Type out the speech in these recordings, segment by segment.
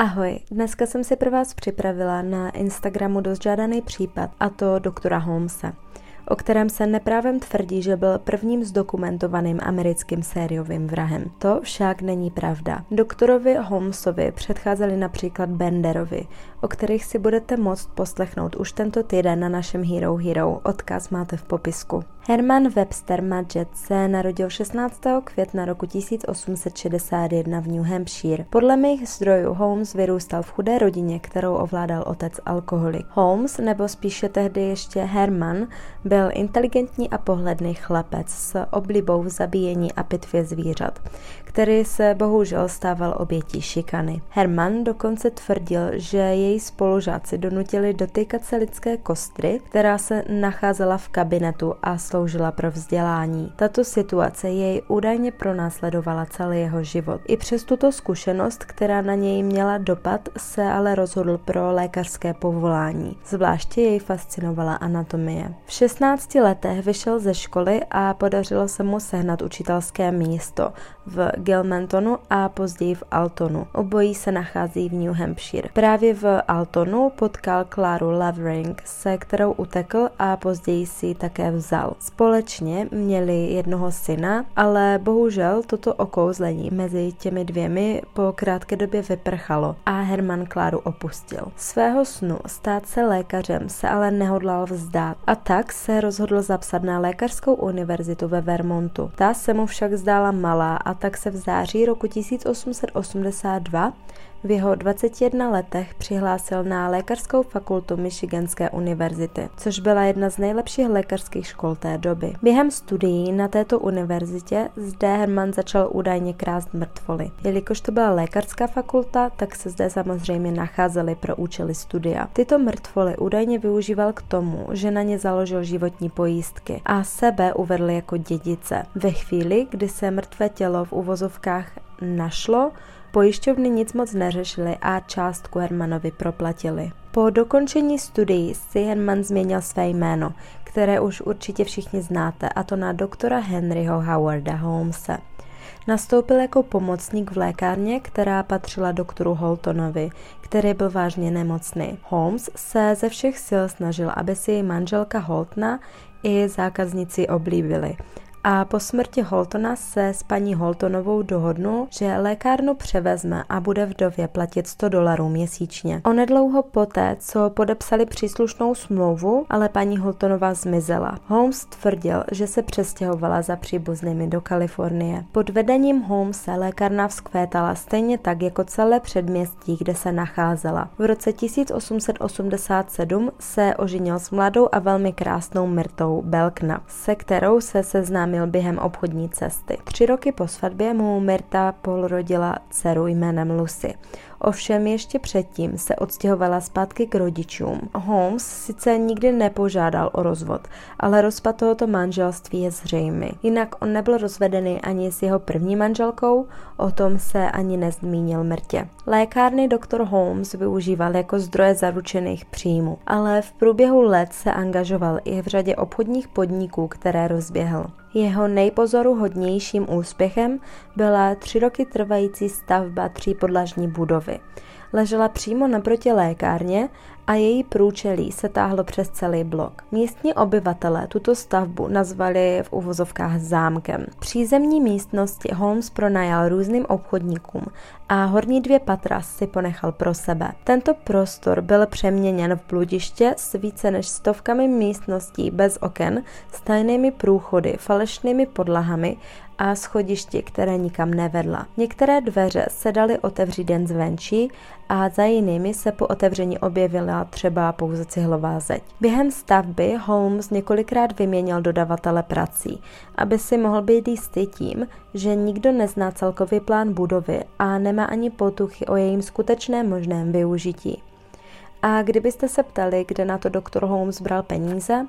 Ahoj, dneska jsem si pro vás připravila na Instagramu dost žádaný případ, a to doktora Holmesa o kterém se neprávem tvrdí, že byl prvním zdokumentovaným americkým sériovým vrahem. To však není pravda. Doktorovi Holmesovi předcházeli například Benderovi, o kterých si budete moct poslechnout už tento týden na našem Hero Hero. Odkaz máte v popisku. Herman Webster Madget se narodil 16. května roku 1861 v New Hampshire. Podle mých zdrojů Holmes vyrůstal v chudé rodině, kterou ovládal otec alkoholik. Holmes, nebo spíše tehdy ještě Herman, byl inteligentní a pohledný chlapec s oblibou v zabíjení a pitvě zvířat, který se bohužel stával obětí šikany. Herman dokonce tvrdil, že její spolužáci donutili dotýkat se lidské kostry, která se nacházela v kabinetu a sloužila pro vzdělání. Tato situace jej údajně pronásledovala celý jeho život. I přes tuto zkušenost, která na něj měla dopad, se ale rozhodl pro lékařské povolání. Zvláště jej fascinovala anatomie. V 16 letech vyšel ze školy a podařilo se mu sehnat učitelské místo v Gilmantonu a později v Altonu. Obojí se nachází v New Hampshire. Právě v Altonu potkal Claru Lavering, se kterou utekl a později si ji také vzal. Společně měli jednoho syna, ale bohužel toto okouzlení mezi těmi dvěmi po krátké době vyprchalo a Herman Kláru opustil. Svého snu stát se lékařem se ale nehodlal vzdát a tak se rozhodl zapsat na lékařskou univerzitu ve Vermontu. Ta se mu však zdála malá a tak se v září roku 1882 v jeho 21 letech přihlásil na lékařskou fakultu Michiganské univerzity, což byla jedna z nejlepších lékařských škol té doby. Během studií na této univerzitě zde Herman začal údajně krást mrtvoly. Jelikož to byla lékařská fakulta, tak se zde samozřejmě nacházely pro účely studia. Tyto mrtvoly údajně využíval k tomu, že na ně založil životní pojistky a sebe uvedl jako dědice. Ve chvíli, kdy se mrtvé tělo v uvozovkách našlo, Pojišťovny nic moc neřešily a částku Hermanovi proplatili. Po dokončení studií si Herman změnil své jméno, které už určitě všichni znáte, a to na doktora Henryho Howarda Holmese. Nastoupil jako pomocník v lékárně, která patřila doktoru Holtonovi, který byl vážně nemocný. Holmes se ze všech sil snažil, aby si manželka Holtna i zákazníci oblíbili a po smrti Holtona se s paní Holtonovou dohodnul, že lékárnu převezme a bude vdově platit 100 dolarů měsíčně. Onedlouho poté, co podepsali příslušnou smlouvu, ale paní Holtonová zmizela. Holmes tvrdil, že se přestěhovala za příbuznými do Kalifornie. Pod vedením Holmesa lékárna vzkvétala stejně tak jako celé předměstí, kde se nacházela. V roce 1887 se oženil s mladou a velmi krásnou Myrtou Belkna, se kterou se seznámil seznámil během obchodní cesty. Tři roky po svatbě mu Mirta polrodila dceru jménem Lucy. Ovšem ještě předtím se odstěhovala zpátky k rodičům. Holmes sice nikdy nepožádal o rozvod, ale rozpad tohoto manželství je zřejmý. Jinak on nebyl rozvedený ani s jeho první manželkou, o tom se ani nezmínil mrtě. Lékárny doktor Holmes využíval jako zdroje zaručených příjmů, ale v průběhu let se angažoval i v řadě obchodních podniků, které rozběhl. Jeho nejpozoruhodnějším úspěchem byla tři roky trvající stavba třípodlažní budovy. Ležela přímo naproti lékárně a její průčelí se táhlo přes celý blok. Místní obyvatelé tuto stavbu nazvali v uvozovkách zámkem. Přízemní místnosti Holmes pronajal různým obchodníkům a horní dvě patra si ponechal pro sebe. Tento prostor byl přeměněn v bludiště s více než stovkami místností bez oken, s tajnými průchody, falešnými podlahami a schodišti, které nikam nevedla. Některé dveře se daly otevřít jen zvenčí a za jinými se po otevření objevila třeba pouze cihlová zeď. Během stavby Holmes několikrát vyměnil dodavatele prací, aby si mohl být jistý tím, že nikdo nezná celkový plán budovy a nemá ani potuchy o jejím skutečném možném využití. A kdybyste se ptali, kde na to doktor Holmes bral peníze,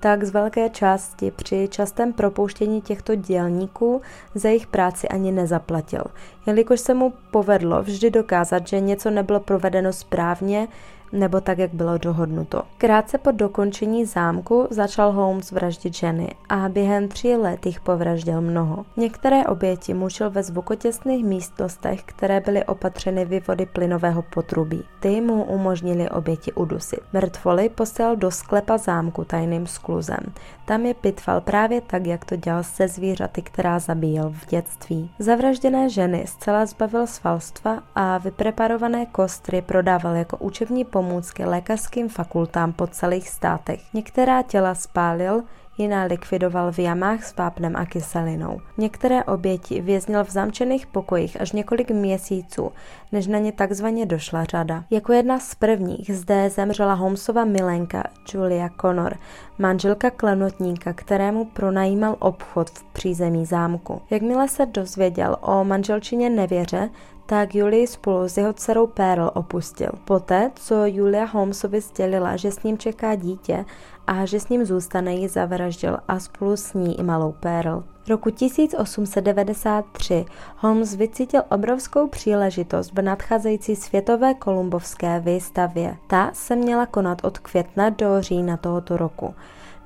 tak z velké části při častém propouštění těchto dělníků za jejich práci ani nezaplatil, jelikož se mu povedlo vždy dokázat, že něco nebylo provedeno správně, nebo tak, jak bylo dohodnuto. Krátce po dokončení zámku začal Holmes vraždit ženy a během tří let jich povraždil mnoho. Některé oběti mučil ve zvukotěsných místnostech, které byly opatřeny vývody plynového potrubí. Ty mu umožnili oběti udusit. Mrtvoly poslal do sklepa zámku tajným skluzem. Tam je pitval právě tak, jak to dělal se zvířaty, která zabíjel v dětství. Zavražděné ženy zcela zbavil svalstva a vypreparované kostry prodával jako učební pomůcky lékařským fakultám po celých státech. Některá těla spálil, jiná likvidoval v jamách s vápnem a kyselinou. Některé oběti věznil v zamčených pokojích až několik měsíců, než na ně takzvaně došla řada. Jako jedna z prvních zde zemřela Holmesova milenka Julia Connor, manželka klenotníka, kterému pronajímal obchod v přízemí zámku. Jakmile se dozvěděl o manželčině nevěře, tak Julie spolu s jeho dcerou Pearl opustil. Poté, co Julia Holmesovi sdělila, že s ním čeká dítě a že s ním zůstane, ji zavraždil a spolu s ní i malou Pearl. Roku 1893 Holmes vycítil obrovskou příležitost v nadcházející světové kolumbovské výstavě. Ta se měla konat od května do října tohoto roku.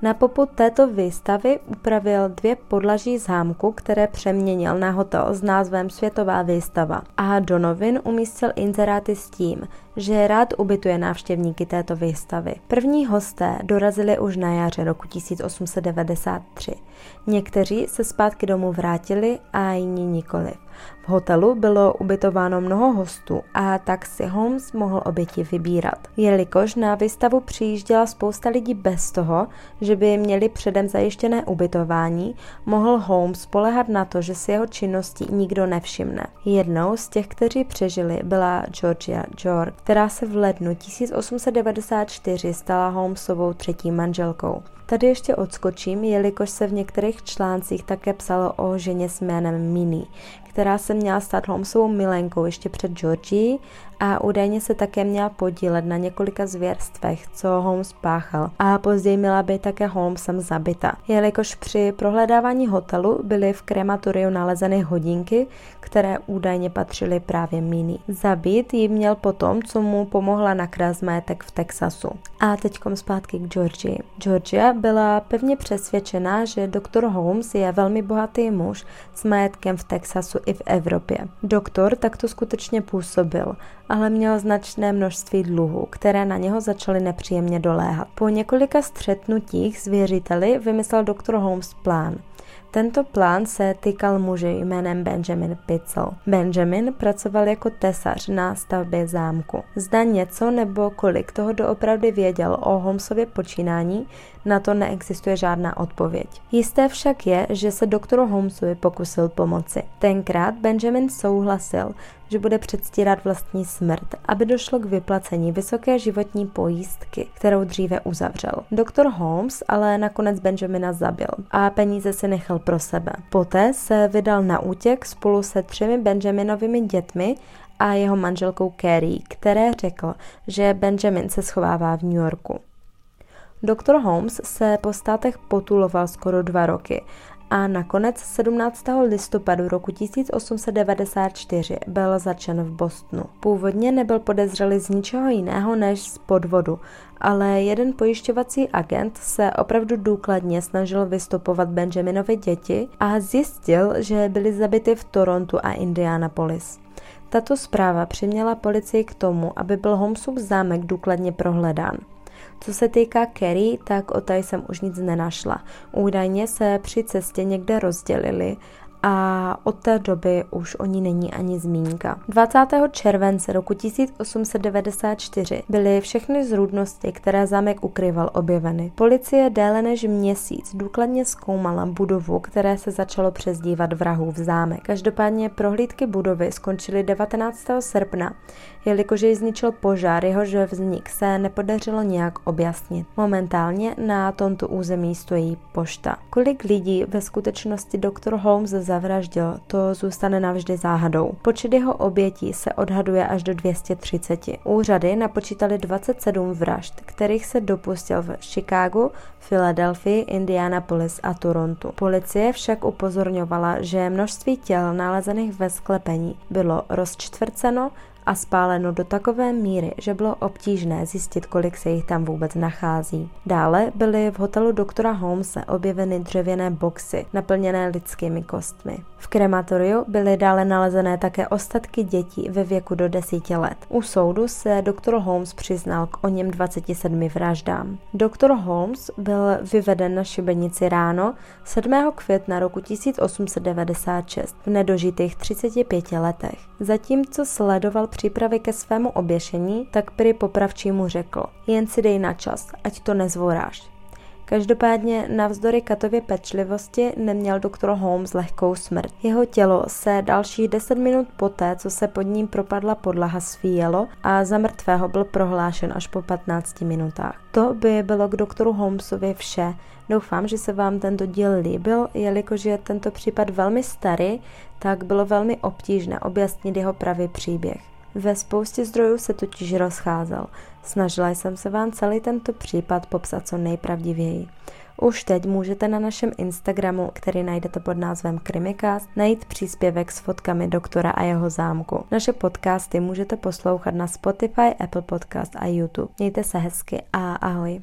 Na poput této výstavy upravil dvě podlaží zámku, které přeměnil na hotel s názvem Světová výstava a do novin umístil inzeráty s tím, že rád ubytuje návštěvníky této výstavy. První hosté dorazili už na jaře roku 1893. Někteří se zpátky domů vrátili a jiní nikoliv. V hotelu bylo ubytováno mnoho hostů a tak si Holmes mohl oběti vybírat. Jelikož na výstavu přijížděla spousta lidí bez toho, že by měli předem zajištěné ubytování, mohl Holmes spolehat na to, že si jeho činnosti nikdo nevšimne. Jednou z těch, kteří přežili, byla Georgia York, která se v lednu 1894 stala Holmesovou třetí manželkou. Tady ještě odskočím, jelikož se v některých článcích také psalo o ženě s jménem Minnie, která se měla stát Holmesovou milenkou ještě před Georgií a údajně se také měla podílet na několika zvěrstvech, co Holmes páchal a později měla být také Holmesem zabita, jelikož při prohledávání hotelu byly v krematoriu nalezeny hodinky, které údajně patřily právě Minnie. Zabít ji měl potom, co mu pomohla nakrást majetek v Texasu. A teďkom zpátky k Georgii. Georgia byla pevně přesvědčená, že doktor Holmes je velmi bohatý muž s majetkem v Texasu i v Evropě. Doktor takto skutečně působil, ale měl značné množství dluhů, které na něho začaly nepříjemně doléhat. Po několika střetnutích s věřiteli vymyslel doktor Holmes plán – tento plán se týkal muže jménem Benjamin Pitzel. Benjamin pracoval jako tesař na stavbě zámku. Zda něco nebo kolik toho doopravdy věděl o Holmesově počínání, na to neexistuje žádná odpověď. Jisté však je, že se doktoru Holmesovi pokusil pomoci. Tenkrát Benjamin souhlasil, že bude předstírat vlastní smrt, aby došlo k vyplacení vysoké životní pojistky, kterou dříve uzavřel. Doktor Holmes ale nakonec Benjamina zabil a peníze si nechal pro sebe. Poté se vydal na útěk spolu se třemi Benjaminovými dětmi a jeho manželkou Carrie, které řekl, že Benjamin se schovává v New Yorku. Doktor Holmes se po státech potuloval skoro dva roky a nakonec 17. listopadu roku 1894 byl začen v Bostonu. Původně nebyl podezřelý z ničeho jiného než z podvodu, ale jeden pojišťovací agent se opravdu důkladně snažil vystupovat Benjaminovi děti a zjistil, že byly zabity v Torontu a Indianapolis. Tato zpráva přiměla policii k tomu, aby byl Holmesův zámek důkladně prohledán. Co se týká Kerry, tak o té jsem už nic nenašla. Údajně se při cestě někde rozdělili a od té doby už o ní není ani zmínka. 20. července roku 1894 byly všechny zrůdnosti, které zámek ukryval, objeveny. Policie déle než měsíc důkladně zkoumala budovu, které se začalo přezdívat vrahův zámek. Každopádně prohlídky budovy skončily 19. srpna, jelikož jej zničil požár, jehož vznik se nepodařilo nějak objasnit. Momentálně na tomto území stojí pošta. Kolik lidí ve skutečnosti doktor Holmes zavraždil, to zůstane navždy záhadou. Počet jeho obětí se odhaduje až do 230. Úřady napočítali 27 vražd, kterých se dopustil v Chicagu, Filadelfii, Indianapolis a Torontu. Policie však upozorňovala, že množství těl nalezených ve sklepení bylo rozčtvrceno a spáleno do takové míry, že bylo obtížné zjistit, kolik se jich tam vůbec nachází. Dále byly v hotelu doktora Holmese objeveny dřevěné boxy naplněné lidskými kostmi. V krematoriu byly dále nalezené také ostatky dětí ve věku do 10 let. U soudu se doktor Holmes přiznal k o něm 27 vraždám. Doktor Holmes byl vyveden na šibenici ráno 7. května roku 1896 v nedožitých 35 letech. Zatímco sledoval přípravy ke svému oběšení, tak prý popravčímu řekl, jen si dej na čas, ať to nezvoráš. Každopádně navzdory Katově pečlivosti neměl doktor Holmes lehkou smrt. Jeho tělo se dalších 10 minut poté, co se pod ním propadla podlaha, svíjelo a za mrtvého byl prohlášen až po 15 minutách. To by bylo k doktoru Holmesovi vše. Doufám, že se vám tento díl líbil, jelikož je tento případ velmi starý, tak bylo velmi obtížné objasnit jeho pravý příběh. Ve spoustě zdrojů se totiž rozcházel. Snažila jsem se vám celý tento případ popsat co nejpravdivěji. Už teď můžete na našem Instagramu, který najdete pod názvem Krimikast, najít příspěvek s fotkami doktora a jeho zámku. Naše podcasty můžete poslouchat na Spotify, Apple Podcast a YouTube. Mějte se hezky a ahoj.